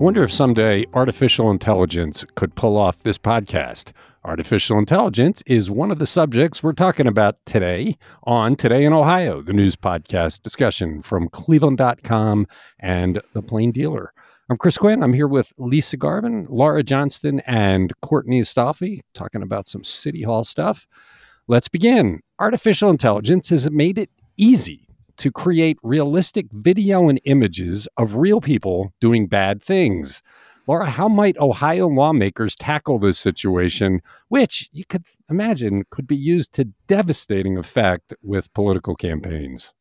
Wonder if someday artificial intelligence could pull off this podcast. Artificial intelligence is one of the subjects we're talking about today on Today in Ohio, the news podcast discussion from cleveland.com and The Plain Dealer. I'm Chris Quinn. I'm here with Lisa Garvin, Laura Johnston, and Courtney Astolfi talking about some City Hall stuff. Let's begin. Artificial intelligence has made it easy to create realistic video and images of real people doing bad things. Laura, how might Ohio lawmakers tackle this situation, which you could imagine could be used to devastating effect with political campaigns?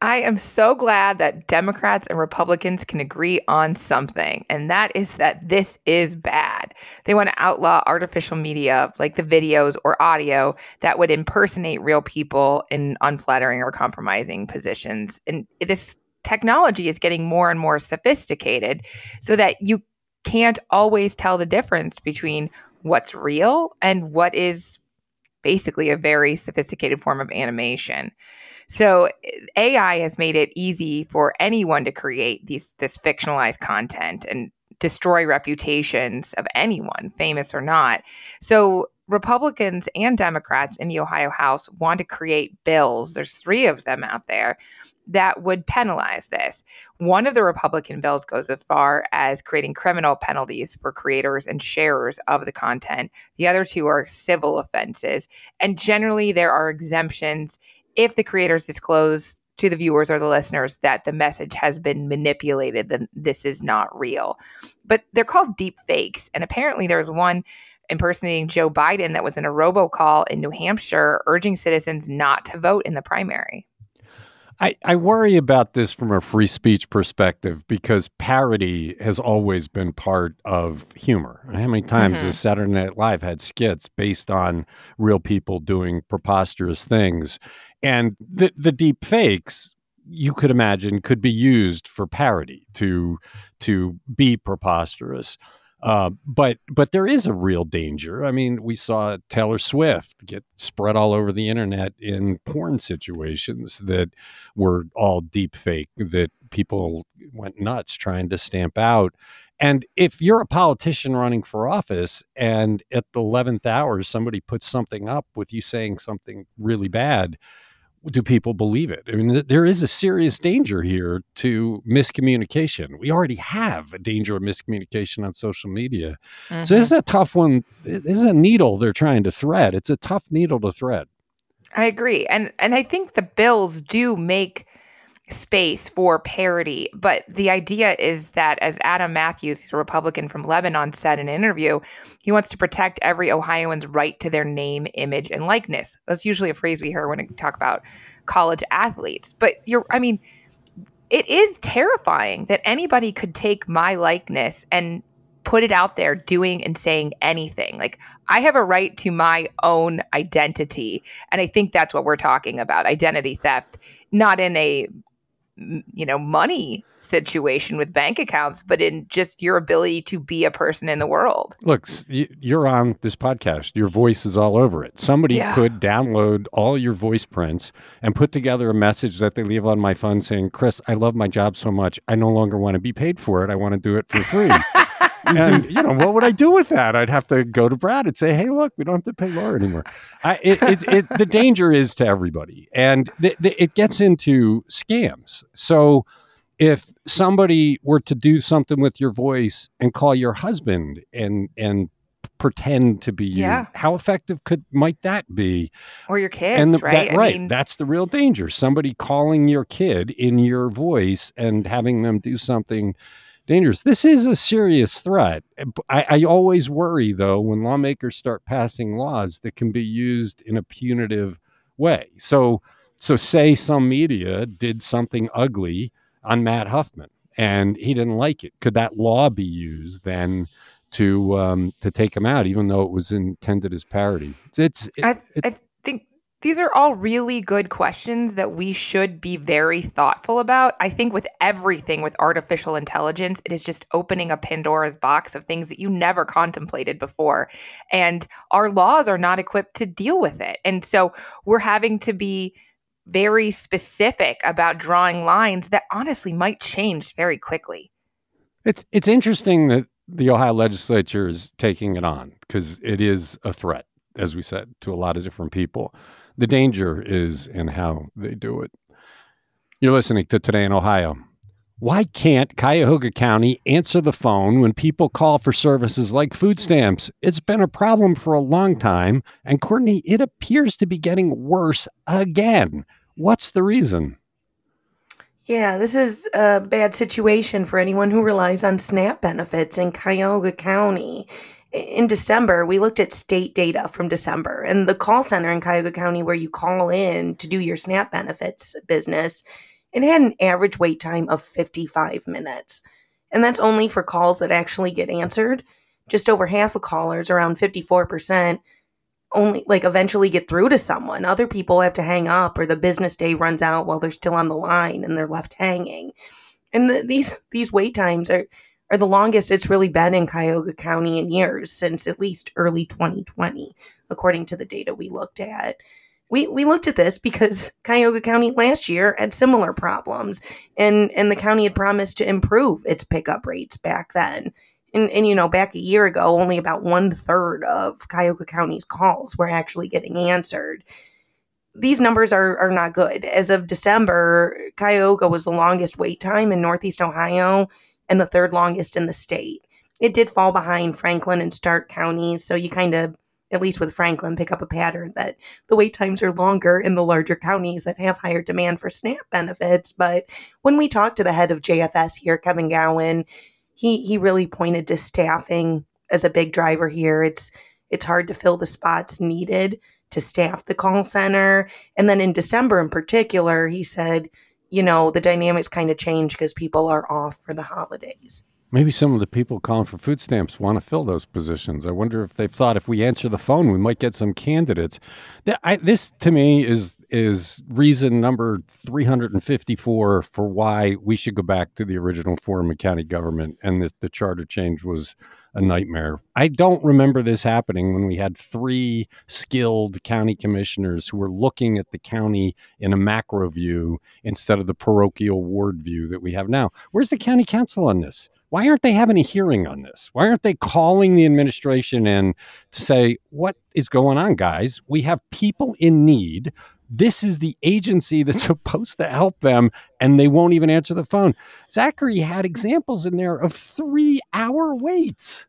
I am so glad that Democrats and Republicans can agree on something, and that is that this is bad. They want to outlaw artificial media like the videos or audio that would impersonate real people in unflattering or compromising positions. And this technology is getting more and more sophisticated so that you can't always tell the difference between what's real and what is basically a very sophisticated form of animation. So eh, AI has made it easy for anyone to create these this fictionalized content and destroy reputations of anyone, famous or not. So Republicans and Democrats in the Ohio House want to create bills. There's three of them out there that would penalize this. One of the Republican bills goes as far as creating criminal penalties for creators and sharers of the content. The other two are civil offenses. And generally, there are exemptions if the creators disclose to the viewers or the listeners that the message has been manipulated, then this is not real. But they're called deep fakes. And apparently, there's one impersonating Joe Biden that was in a robocall in New Hampshire urging citizens not to vote in the primary. I, I worry about this from a free speech perspective because parody has always been part of humor. How many times mm-hmm. has Saturday Night Live had skits based on real people doing preposterous things? And the the deep fakes you could imagine could be used for parody to to be preposterous. Uh, but but there is a real danger. I mean, we saw Taylor Swift get spread all over the internet in porn situations that were all deep fake that people went nuts trying to stamp out. And if you're a politician running for office and at the 11th hour somebody puts something up with you saying something really bad, do people believe it? I mean, there is a serious danger here to miscommunication. We already have a danger of miscommunication on social media. Mm-hmm. So this is a tough one. This is a needle they're trying to thread. It's a tough needle to thread. I agree. And and I think the bills do make space for parity. But the idea is that, as Adam Matthews, he's a Republican from Lebanon, said in an interview, he wants to protect every Ohioan's right to their name, image, and likeness. That's usually a phrase we hear when we talk about college athletes. But you're, I mean, it is terrifying that anybody could take my likeness and put it out there doing and saying anything. Like I have a right to my own identity. And I think that's what we're talking about identity theft, not in a you know money situation with bank accounts but in just your ability to be a person in the world. Look you're on this podcast. Your voice is all over it. Somebody yeah. could download all your voice prints and put together a message that they leave on my phone saying chris i love my job so much. I no longer want to be paid for it. I want to do it for free and you know what would I do with that? I'd have to go to Brad and say, "Hey, look, we don't have to pay Laura anymore." I, it, it, it, the danger is to everybody, and th- th- it gets into scams. So, if somebody were to do something with your voice and call your husband and and pretend to be you, yeah. how effective could might that be? Or your kids, and the, right? That, right. Mean... That's the real danger. Somebody calling your kid in your voice and having them do something dangerous. This is a serious threat. I, I, always worry, though, when lawmakers start passing laws that can be used in a punitive way. So, so say some media did something ugly on Matt Huffman, and he didn't like it. Could that law be used then? To um, to take him out, even though it was intended as parody. It's. It, I, I think these are all really good questions that we should be very thoughtful about. I think with everything with artificial intelligence, it is just opening a Pandora's box of things that you never contemplated before. And our laws are not equipped to deal with it. And so we're having to be very specific about drawing lines that honestly might change very quickly. It's it's interesting that the Ohio legislature is taking it on because it is a threat, as we said, to a lot of different people. The danger is in how they do it. You're listening to Today in Ohio. Why can't Cuyahoga County answer the phone when people call for services like food stamps? It's been a problem for a long time, and Courtney, it appears to be getting worse again. What's the reason? Yeah, this is a bad situation for anyone who relies on SNAP benefits in Cuyahoga County. In December, we looked at state data from December, and the call center in Cuyahoga County, where you call in to do your SNAP benefits business, it had an average wait time of 55 minutes. And that's only for calls that actually get answered. Just over half of callers, around 54%, only like eventually get through to someone. Other people have to hang up or the business day runs out while they're still on the line and they're left hanging. And the, these these wait times are are the longest it's really been in Cuyahoga County in years since at least early 2020 according to the data we looked at. We we looked at this because Cuyahoga County last year had similar problems and and the county had promised to improve its pickup rates back then. And, and you know, back a year ago, only about one third of Cuyahoga County's calls were actually getting answered. These numbers are, are not good. As of December, Cuyahoga was the longest wait time in Northeast Ohio and the third longest in the state. It did fall behind Franklin and Stark counties, so you kind of, at least with Franklin, pick up a pattern that the wait times are longer in the larger counties that have higher demand for SNAP benefits. But when we talked to the head of JFS here, Kevin Gowan, he he really pointed to staffing as a big driver here. It's it's hard to fill the spots needed to staff the call center. And then in December in particular, he said, you know, the dynamics kind of change because people are off for the holidays. Maybe some of the people calling for food stamps want to fill those positions. I wonder if they've thought if we answer the phone, we might get some candidates. This, to me, is is reason number 354 for why we should go back to the original form of county government, and the, the charter change was a nightmare. I don't remember this happening when we had three skilled county commissioners who were looking at the county in a macro view instead of the parochial ward view that we have now. Where's the county council on this? why aren't they having a hearing on this? Why aren't they calling the administration in to say, what is going on, guys? We have people in need. This is the agency that's supposed to help them, and they won't even answer the phone. Zachary had examples in there of three hour waits.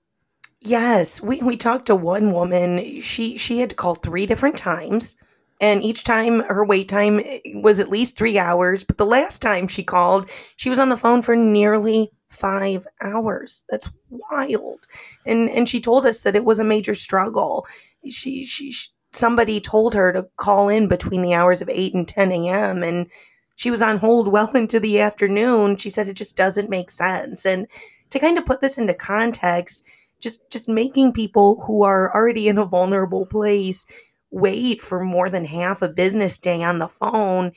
Yes, we, we talked to one woman. She she had to call three different times, and each time her wait time eh, was at least three hours. But the last time she called, she was on the phone for nearly five hours. That's wild. And and she told us that it was a major struggle. She she somebody told her to call in between the hours of 8 and 10 a.m. and she was on hold well into the afternoon. She said it just doesn't make sense. And to kind of put this into context, just just making people who are already in a vulnerable place wait for more than half a business day on the phone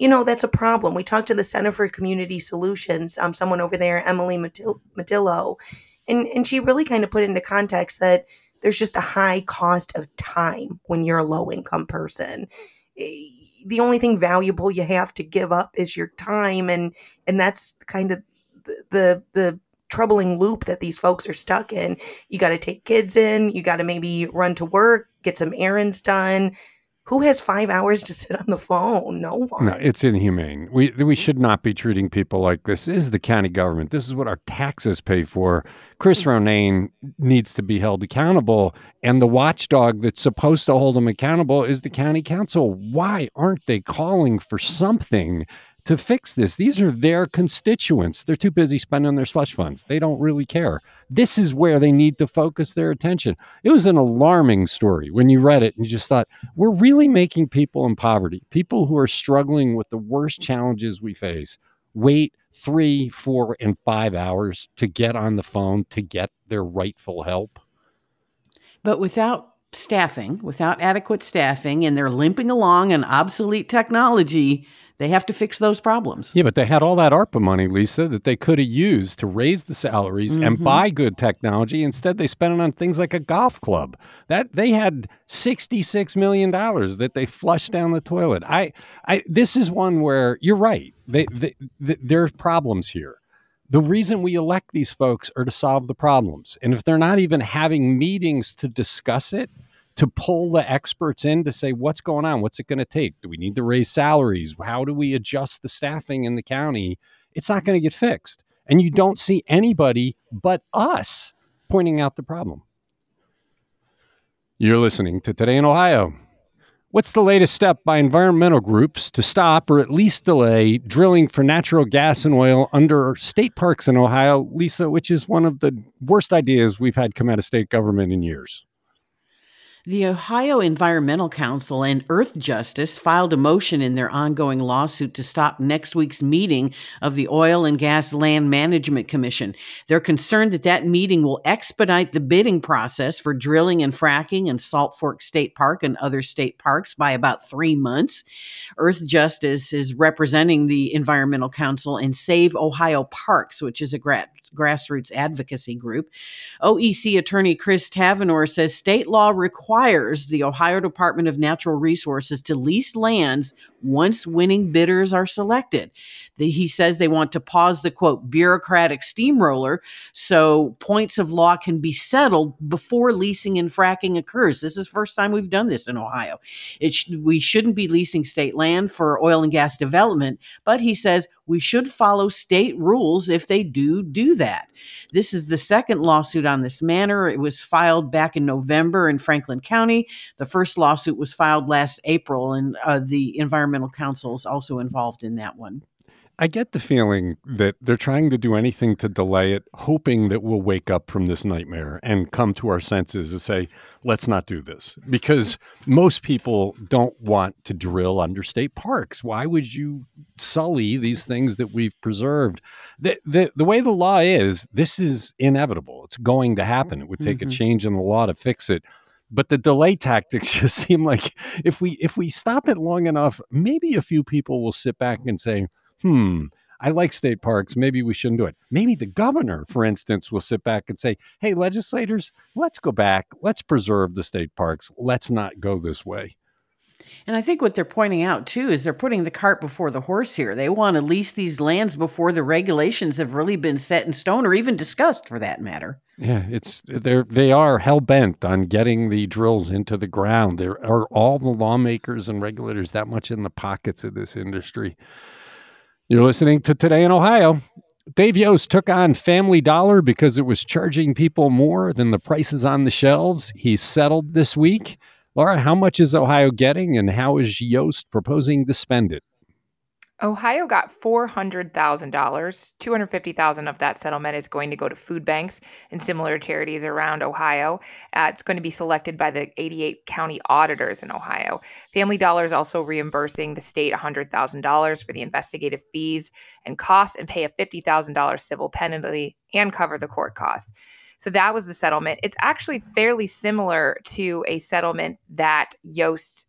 you know, that's a problem. We talked to the Center for Community Solutions, um, someone over there, Emily Muttillo, and, and she really kind of put into context that there's just a high cost of time when you're a low income person. Eh, the only thing valuable you have to give up is your time, and and that's kind of the the, the troubling loop that these folks are stuck in. You got to take kids in, you got to maybe run to work, get some errands done, who has five hours to sit on the phone? No one. No, it's inhumane. We we should not be treating people like this. this is the county government. This is what our taxes pay for. Chris mm. Ronayne needs to be held accountable, and the watchdog that's supposed to hold him accountable is the county council. Why aren't they calling for something to fix this. These are their constituents. They're too busy spending their slush funds. They don't really care. This is where they need to focus their attention. It was an alarming story when you read it and you just thought, we're really making people in poverty, people who are struggling with the worst challenges we face, wait three, four, and five hours to get on the phone to get their rightful help. But without staffing, without adequate staffing, and they're limping along on obsolete technology, they have to fix those problems. Yeah, but they had all that ARPA money, Lisa, that they could have used to raise the salaries mm-hmm. and buy good technology. Instead, they spent it on things like a golf club. That they had sixty-six million dollars that they flushed down the toilet. I, I, this is one where you're right. They, they, they, there's problems here The reason we elect these folks are to solve the problems. And if they're not even having meetings to discuss it, to pull the experts in to say what's going on, what's it going to take? Do we need to raise salaries? How do we adjust the staffing in the county? It's not going to get fixed. And you don't see anybody but us pointing out the problem. You're listening to Today in Ohio. What's the latest step by environmental groups to stop or at least delay drilling for natural gas and oil under state parks in Ohio, Lisa, which is one of the worst ideas we've had come out of state government in years? The Ohio Environmental Council and Earthjustice filed a motion in their ongoing lawsuit to stop next week's meeting of the Oil and Gas Land Management Commission. They're concerned that that meeting will expedite the bidding process for drilling and fracking in Salt Fork State Park and other state parks by about three months. Earthjustice is representing the Environmental Council and Save Ohio Parks, which is a gra- grassroots advocacy group. OEC attorney Chris Tavenor says state law requires the Ohio Department of Natural Resources to lease lands once winning bidders are selected. The, he says they want to pause the quote bureaucratic steamroller so points of law can be settled before leasing and fracking occurs. This is the first time we've done this in Ohio. It sh- we shouldn't be leasing state land for oil and gas development, but he says we should follow state rules if they do do that. This is the second lawsuit on this matter. It was filed back in November in Franklin County. The first lawsuit was filed last April, and uh, the Environmental Council is also involved in that one. I get the feeling that they're trying to do anything to delay it, hoping that we'll wake up from this nightmare and come to our senses and say, let's not do this. Because most people don't want to drill under state parks. Why would you sully these things that we've preserved? The, the, the way the law is, this is inevitable. It's going to happen. It would take mm-hmm. a change in the law to fix it but the delay tactics just seem like if we if we stop it long enough maybe a few people will sit back and say hmm, I like state parks. Maybe we shouldn't do it. Maybe the governor, for instance, will sit back and say, hey, legislators, let's go back. Let's preserve the state parks. Let's not go this way. And I think what they're pointing out too is they're putting the cart before the horse here. They want to lease these lands before the regulations have really been set in stone or even discussed for that matter. Yeah, it's they're they are hell bent on getting the drills into the ground. There are all the lawmakers and regulators that much in the pockets of this industry. You're listening to Today in Ohio. Dave Yost took on Family Dollar because it was charging people more than the prices on the shelves. He settled this week. Laura, how much is Ohio getting and how is Yost proposing to spend it? Ohio got $400,000. $250,000 of that settlement is going to go to food banks and similar charities around Ohio. Uh, it's going to be selected by the 88 county auditors in Ohio. Family Dollar is also reimbursing the state $100,000 for the investigative fees and costs and pay a $50,000 civil penalty and cover the court costs. So that was the settlement. It's actually fairly similar to a settlement that Yost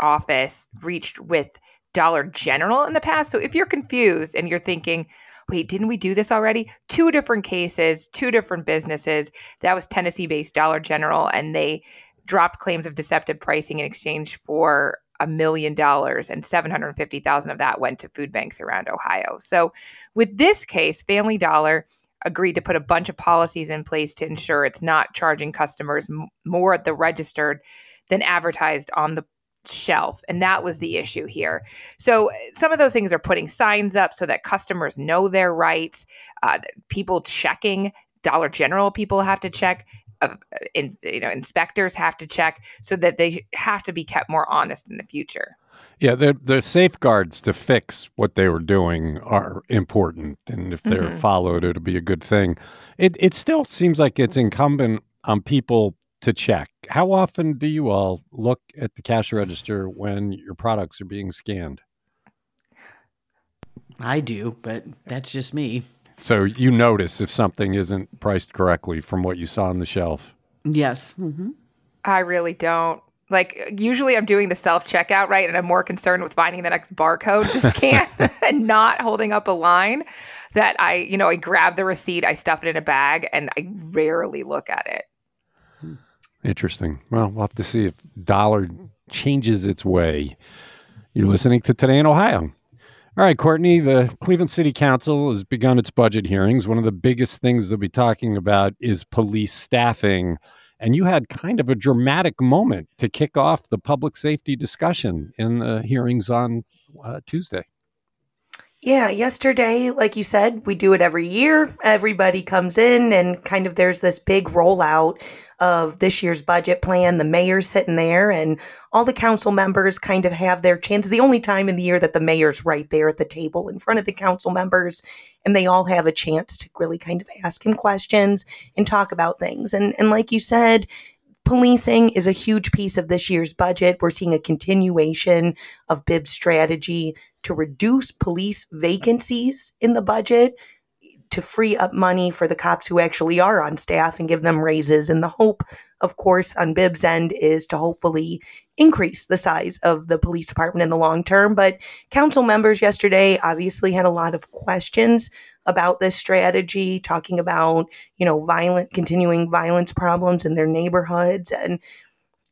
office reached with Dollar General in the past. So if you're confused and you're thinking, wait, didn't we do this already? Two different cases, two different businesses. That was Tennessee based Dollar General, and they dropped claims of deceptive pricing in exchange for a million dollars and 750,000 of that went to food banks around Ohio. So with this case, Family Dollar agreed to put a bunch of policies in place to ensure it's not charging customers m- more at the registered than advertised on the shelf. And that was the issue here. So some of those things are putting signs up so that customers know their rights. Uh, people checking, Dollar General people have to check. Uh, in, you know, inspectors have to check so that they have to be kept more honest in the future. Yeah, the the safeguards to fix what they were doing are important, and if they're mm-hmm. followed, it'll be a good thing. It it still seems like it's incumbent on people to check. How often do you all look at the cash register when your products are being scanned? I do, but that's just me. So you notice if something isn't priced correctly from what you saw on the shelf. Yes. Mm-hmm. I really don't. Like usually I'm doing the self checkout, right? And I'm more concerned with finding the next barcode to scan and not holding up a line that I, you know, I grab the receipt, I stuff it in a bag and I rarely look at it. Interesting. Well, we'll have to see if dollar changes its way. You're listening to Today in Ohio. All right, Courtney, the Cleveland City Council has begun its budget hearings. One of the biggest things they'll be talking about is police staffing. And you had kind of a dramatic moment to kick off the public safety discussion in the hearings on uh, Tuesday. Yeah, yesterday, like you said, we do it every year. Everybody comes in and kind of there's this big rollout of this year's budget plan. The mayor's sitting there and all the council members kind of have their chance. The only time in the year that the mayor's right there at the table in front of the council members and they all have a chance to really kind of ask him questions and talk about things. And and like you said, Policing is a huge piece of this year's budget. We're seeing a continuation of Bibb's strategy to reduce police vacancies in the budget to free up money for the cops who actually are on staff and give them raises. And the hope, of course, on Bibb's end is to hopefully increase the size of the police department in the long term. But council members yesterday obviously had a lot of questions about this strategy, talking about, you know, violent, continuing violence problems in their neighborhoods. And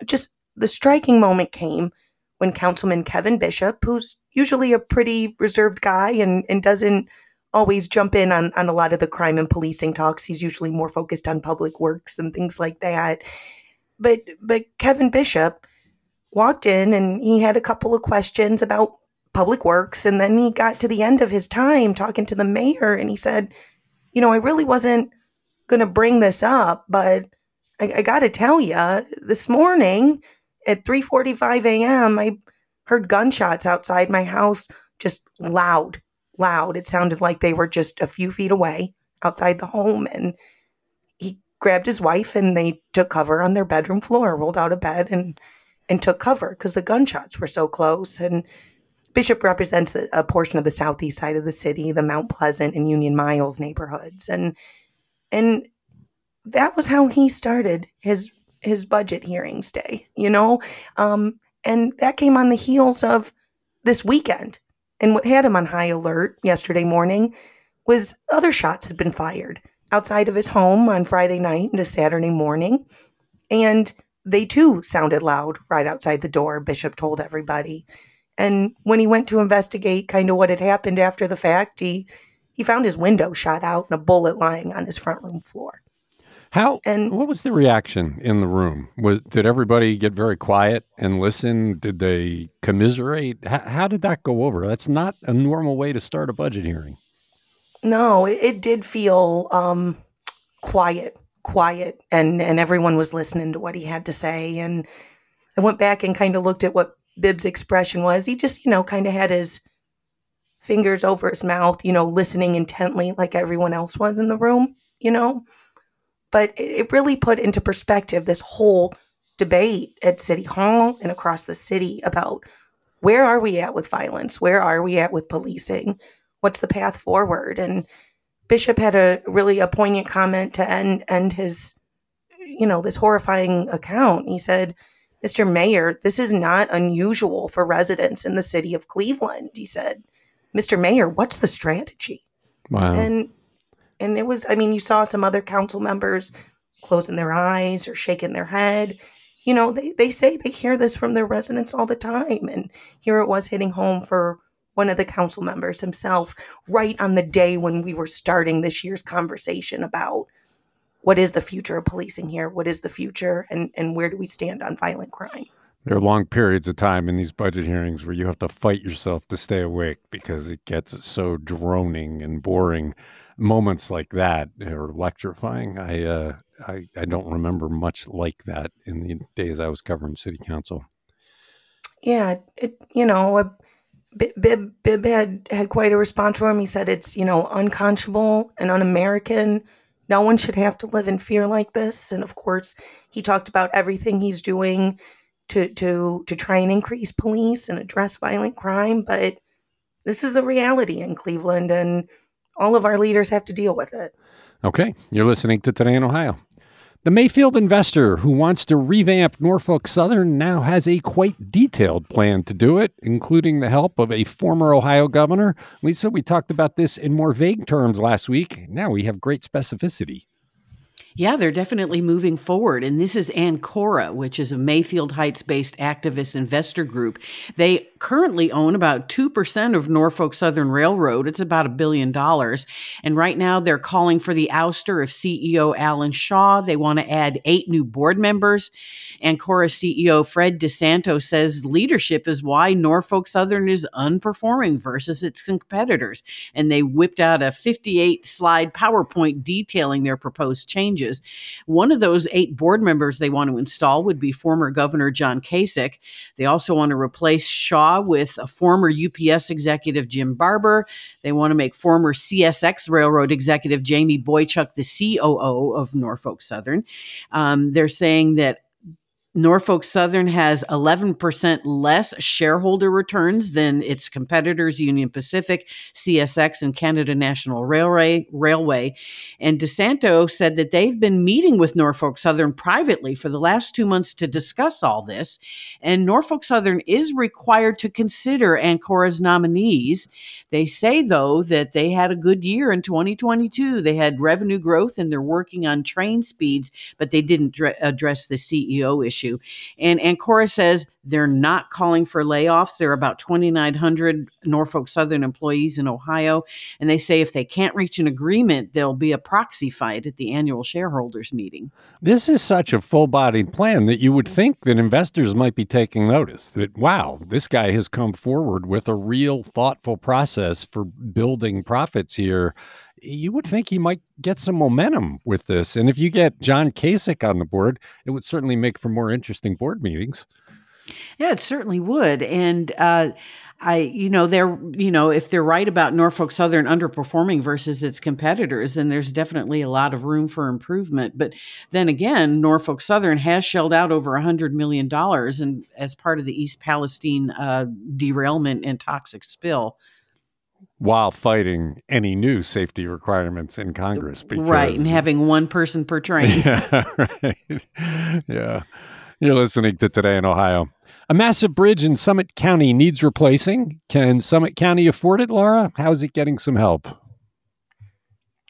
just the striking moment came when Councilman Kevin Bishop, who's usually a pretty reserved guy and, and doesn't always jump in on, on a lot of the crime and policing talks. He's usually more focused on public works and things like that. But but Kevin Bishop walked in and he had a couple of questions about public works. And then he got to the end of his time talking to the mayor and he said, You know, I really wasn't going to bring this up, but I, I got to tell you, this morning at 3:45 a.m., I heard gunshots outside my house, just loud, loud. It sounded like they were just a few feet away outside the home, and he grabbed his wife and they took cover on their bedroom floor, rolled out of bed, and and took cover because the gunshots were so close. And Bishop represents a, portion of the southeast side of the city, the Mount Pleasant and Union Miles neighborhoods, and and that was how he started his his budget hearings day. You know, um, and that came on the heels of this weekend. And what had him on high alert yesterday morning was other shots had been fired outside of his home on Friday night into Saturday morning, and they too sounded loud right outside the door. Bishop told everybody. And when he went to investigate kind of what had happened after the fact, he he found his window shot out and a bullet lying on his front room floor. How and what was the reaction in the room? Was did everybody get very quiet and listen? Did they commiserate? How, how did that go over? That's not a normal way to start a budget hearing. No, it, it did feel um, quiet, quiet, and and everyone was listening to what he had to say. And I went back and kind of looked at what Bibb's expression was. He just, you know, kind of had his fingers over his mouth, you know, listening intently like everyone else was in the room, you know. But it really put into perspective this whole debate at City Hall and across the city about where are we at with violence? Where are we at with policing? What's the path forward? And Bishop had a really a poignant comment to end end his you know this horrifying account. He said, Mr. Mayor, this is not unusual for residents in the city of Cleveland, he said. Mr. Mayor, what's the strategy? Wow. And and it was I mean, you saw some other council members closing their eyes or shaking their head. You know, they, they say they hear this from their residents all the time. And here it was hitting home for one of the council members himself, right on the day when we were starting this year's conversation about what is the future of policing here? What is the future and, and where do we stand on violent crime? There are long periods of time in these budget hearings where you have to fight yourself to stay awake because it gets so droning and boring. Moments like that are electrifying. I, uh, I, I don't remember much like that in the days I was covering city council. Yeah, it you know, Bibb Bibb had had quite a response for him. He said it's you know unconscionable and un-American no one should have to live in fear like this. And of course, he talked about everything he's doing to to to try and increase police and address violent crime, but this is a reality in Cleveland and all of our leaders have to deal with it. Okay, you're listening to Today in Ohio. The Mayfield investor who wants to revamp Norfolk Southern now has a quite detailed plan to do it, including the help of a former Ohio governor. Lisa, we talked about this in more vague terms last week. Now we have great specificity. Yeah, they're definitely moving forward. And this is Ancora, which is a Mayfield Heights based activist investor group. They currently own about 2% of Norfolk Southern Railroad. It's about a billion dollars. And right now they're calling for the ouster of CEO Alan Shaw. They want to add eight new board members. Ancora CEO Fred DiSanto says leadership is why Norfolk Southern is unperforming versus its competitors. And they whipped out a 58 slide PowerPoint detailing their proposed changes. One of those eight board members they want to install would be former Governor John Kasich. They also want to replace Shaw with a former UPS executive, Jim Barber. They want to make former CSX Railroad executive Jamie Boychuk the COO of Norfolk Southern. Um, they're saying that Norfolk Southern has 11% less shareholder returns than its competitors, Union Pacific, CSX, and Canada National Railway. Railway. And DiSanto said that they've been meeting with Norfolk Southern privately for the last two months to discuss all this. And Norfolk Southern is required to consider Ancora's nominees. They say, though, that they had a good year in 2022. They had revenue growth and they're working on train speeds, but they didn't dr- address the CEO issue issue. And Ancora says they're not calling for layoffs. There are about 2,900 Norfolk Southern employees in Ohio. And they say if they can't reach an agreement, there'll be a proxy fight at the annual shareholders meeting. This is such a full bodied plan that you would think that investors might be taking notice that, wow, this guy has come forward with a real thoughtful process for building profits here you would think he might get some momentum with this. And if you get John Kasich on the board, it would certainly make for more interesting board meetings. Yeah, it certainly would. And uh, I, you know, they're, you know, if they're right about Norfolk Southern underperforming versus its competitors, then there's definitely a lot of room for improvement. But then again, Norfolk Southern has shelled out over a hundred million dollars, and as part of the East Palestine uh, derailment and toxic spill while fighting any new safety requirements in Congress. Because, right, and having one person per train. Yeah, right. Yeah. You're listening to Today in Ohio. A massive bridge in Summit County needs replacing. Can Summit County afford it, Laura? How's it getting some help?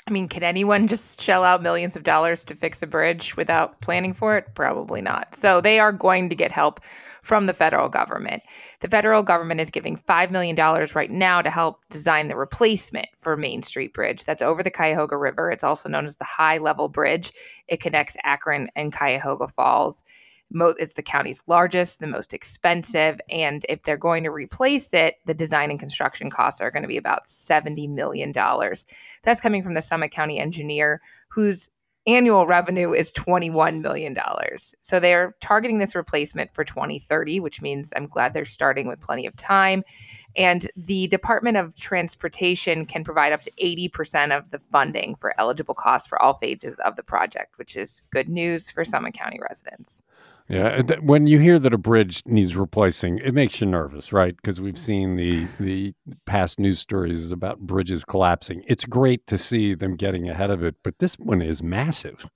I mean, can anyone just shell out millions of dollars to fix a bridge without planning for it? Probably not. So they are going to get help from the federal government. The federal government is giving $5 million right now to help design the replacement for Main Street Bridge. That's over the Cuyahoga River. It's also known as the High Level Bridge. It connects Akron and Cuyahoga Falls. It's the county's largest, the most expensive. And if they're going to replace it, the design and construction costs are going to be about $70 million. That's coming from the Summit County engineer, whose annual revenue is $21 million. So they're targeting this replacement for 2030, which means I'm glad they're starting with plenty of time. And the Department of Transportation can provide up to 80% of the funding for eligible costs for all phases of the project, which is good news for Summit County residents. Yeah, when you hear that a bridge needs replacing, it makes you nervous, right? Because we've mm-hmm. seen the the past news stories about bridges collapsing. It's great to see them getting ahead of it, but this one is massive.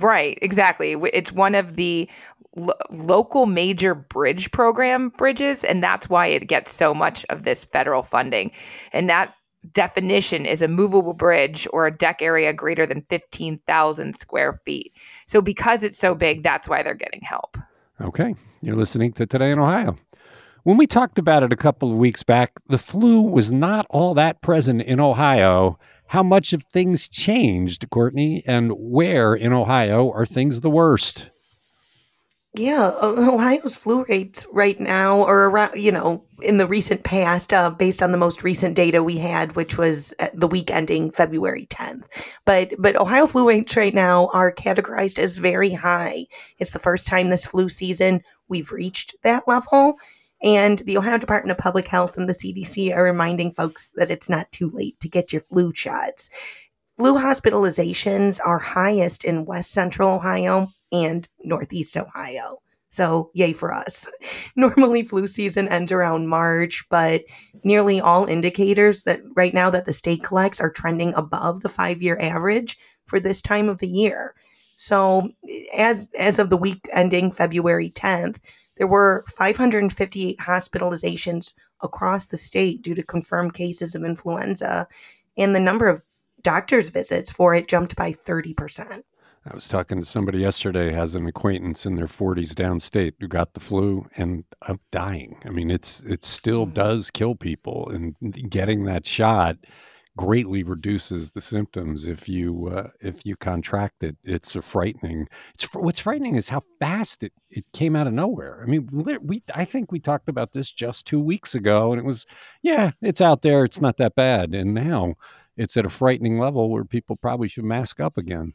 Right, exactly. It's one of the lo- local major bridge program bridges, and that's why it gets so much of this federal funding. And that definition is a movable bridge or a deck area greater than 15,000 square feet. So, because it's so big, that's why they're getting help. Okay. You're listening to Today in Ohio. When we talked about it a couple of weeks back, the flu was not all that present in Ohio. How much have things changed, Courtney? And where in Ohio are things the worst? Yeah, Ohio's flu rates right now are around, you know, in the recent past, uh, based on the most recent data we had, which was the week ending February 10th. But but Ohio flu rates right now are categorized as very high. It's the first time this flu season we've reached that level. And the Ohio Department of Public Health and the CDC are reminding folks that it's not too late to get your flu shots. Flu hospitalizations are highest in West Central Ohio and Northeast Ohio. So, yay for us. Normally, flu season ends around March, but nearly all indicators that right now that the state collects are trending above the five year average for this time of the year. So, as as of the week ending February 10th, there were 558 hospitalizations across the state due to confirmed cases of influenza, and the number of doctor's visits for it jumped by 30%. I was talking to somebody yesterday has an acquaintance in their 40s downstate who got the flu and I'm dying. I mean, it's it still mm. does kill people, and getting that shot greatly reduces the symptoms if you uh, if you contract it. It's a frightening. It's what's frightening is how fast it, it came out of nowhere. I mean, we I think we talked about this just two weeks ago, and it was yeah, it's out there. It's not that bad, and now it's at a frightening level where people probably should mask up again.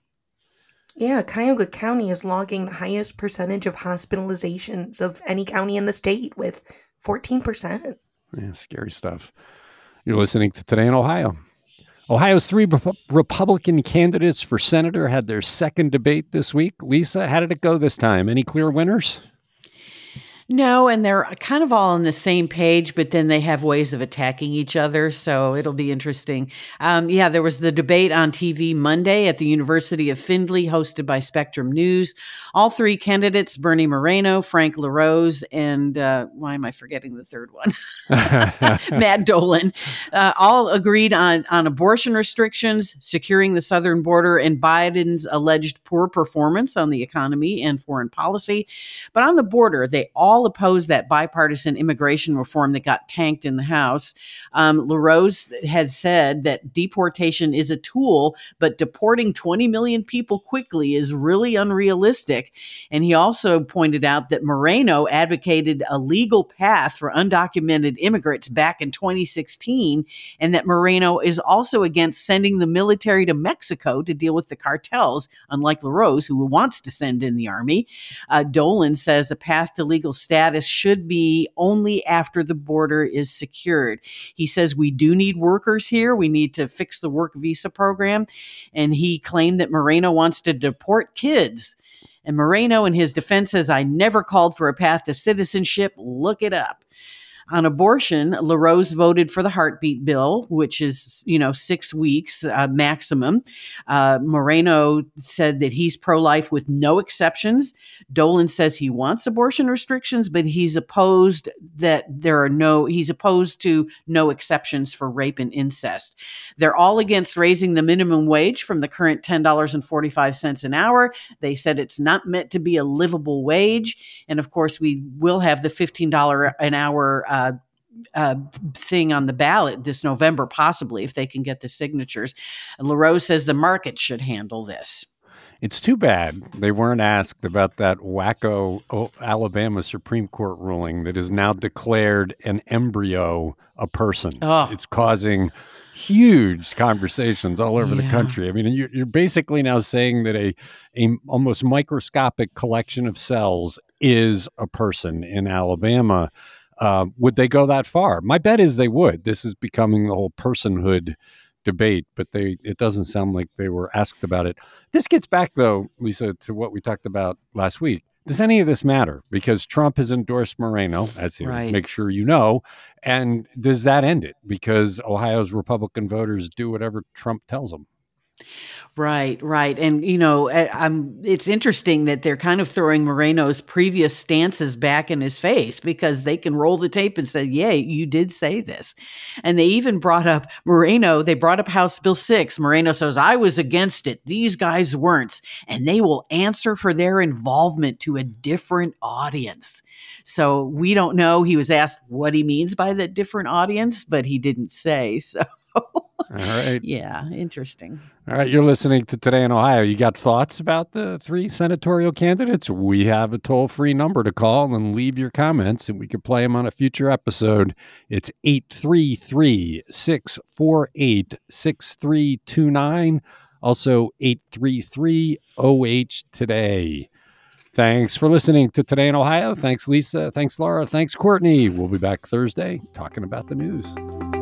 Yeah, Cuyahoga County is logging the highest percentage of hospitalizations of any county in the state with 14%. Yeah, scary stuff. You're listening to Today in Ohio. Ohio's three Re- Republican candidates for senator had their second debate this week. Lisa, how did it go this time? Any clear winners? No, and they're kind of all on the same page, but then they have ways of attacking each other. So it'll be interesting. Um, yeah, there was the debate on TV Monday at the University of Findlay, hosted by Spectrum News. All three candidates, Bernie Moreno, Frank LaRose, and uh, why am I forgetting the third one? Matt Dolan, uh, all agreed on, on abortion restrictions, securing the southern border, and Biden's alleged poor performance on the economy and foreign policy. But on the border, they all all oppose that bipartisan immigration reform that got tanked in the House. Um, LaRose has said that deportation is a tool, but deporting 20 million people quickly is really unrealistic. And he also pointed out that Moreno advocated a legal path for undocumented immigrants back in 2016, and that Moreno is also against sending the military to Mexico to deal with the cartels, unlike LaRose, who wants to send in the army. Uh, Dolan says a path to legal status should be only after the border is secured. He says we do need workers here. We need to fix the work visa program. And he claimed that Moreno wants to deport kids. And Moreno, in his defense, says, I never called for a path to citizenship. Look it up. On abortion, LaRose voted for the heartbeat bill, which is, you know, six weeks uh, maximum. Uh, Moreno said that he's pro life with no exceptions. Dolan says he wants abortion restrictions, but he's opposed that there are no, he's opposed to no exceptions for rape and incest. They're all against raising the minimum wage from the current $10.45 an hour. They said it's not meant to be a livable wage. And of course, we will have the $15 an hour. Uh, uh, thing on the ballot this November, possibly if they can get the signatures. And LaRose says the market should handle this. It's too bad they weren't asked about that wacko oh, Alabama Supreme Court ruling that has now declared an embryo a person. Oh. It's causing huge conversations all over yeah. the country. I mean, you're, you're basically now saying that a, a almost microscopic collection of cells is a person in Alabama. Uh, would they go that far? My bet is they would. This is becoming the whole personhood debate, but they it doesn't sound like they were asked about it. This gets back though, Lisa, to what we talked about last week. Does any of this matter? Because Trump has endorsed Moreno, as he right. make sure you know, and does that end it? Because Ohio's Republican voters do whatever Trump tells them. Right, right. And, you know, eh, I'm, it's interesting that they're kind of throwing Moreno's previous stances back in his face because they can roll the tape and say, yeah, you did say this. And they even brought up Moreno, they brought up House Bill 6. Moreno says, I was against it. These guys weren't. And they will answer for their involvement to a different audience. So we don't know. He was asked what he means by the different audience, but he didn't say. So. All right. Yeah, interesting. All right, you're listening to Today in Ohio. You got thoughts about the three senatorial candidates? We have a toll free number to call and leave your comments, and we can play them on a future episode. It's 833 648 6329. Also, 833 OH Today. Thanks for listening to Today in Ohio. Thanks, Lisa. Thanks, Laura. Thanks, Courtney. We'll be back Thursday talking about the news.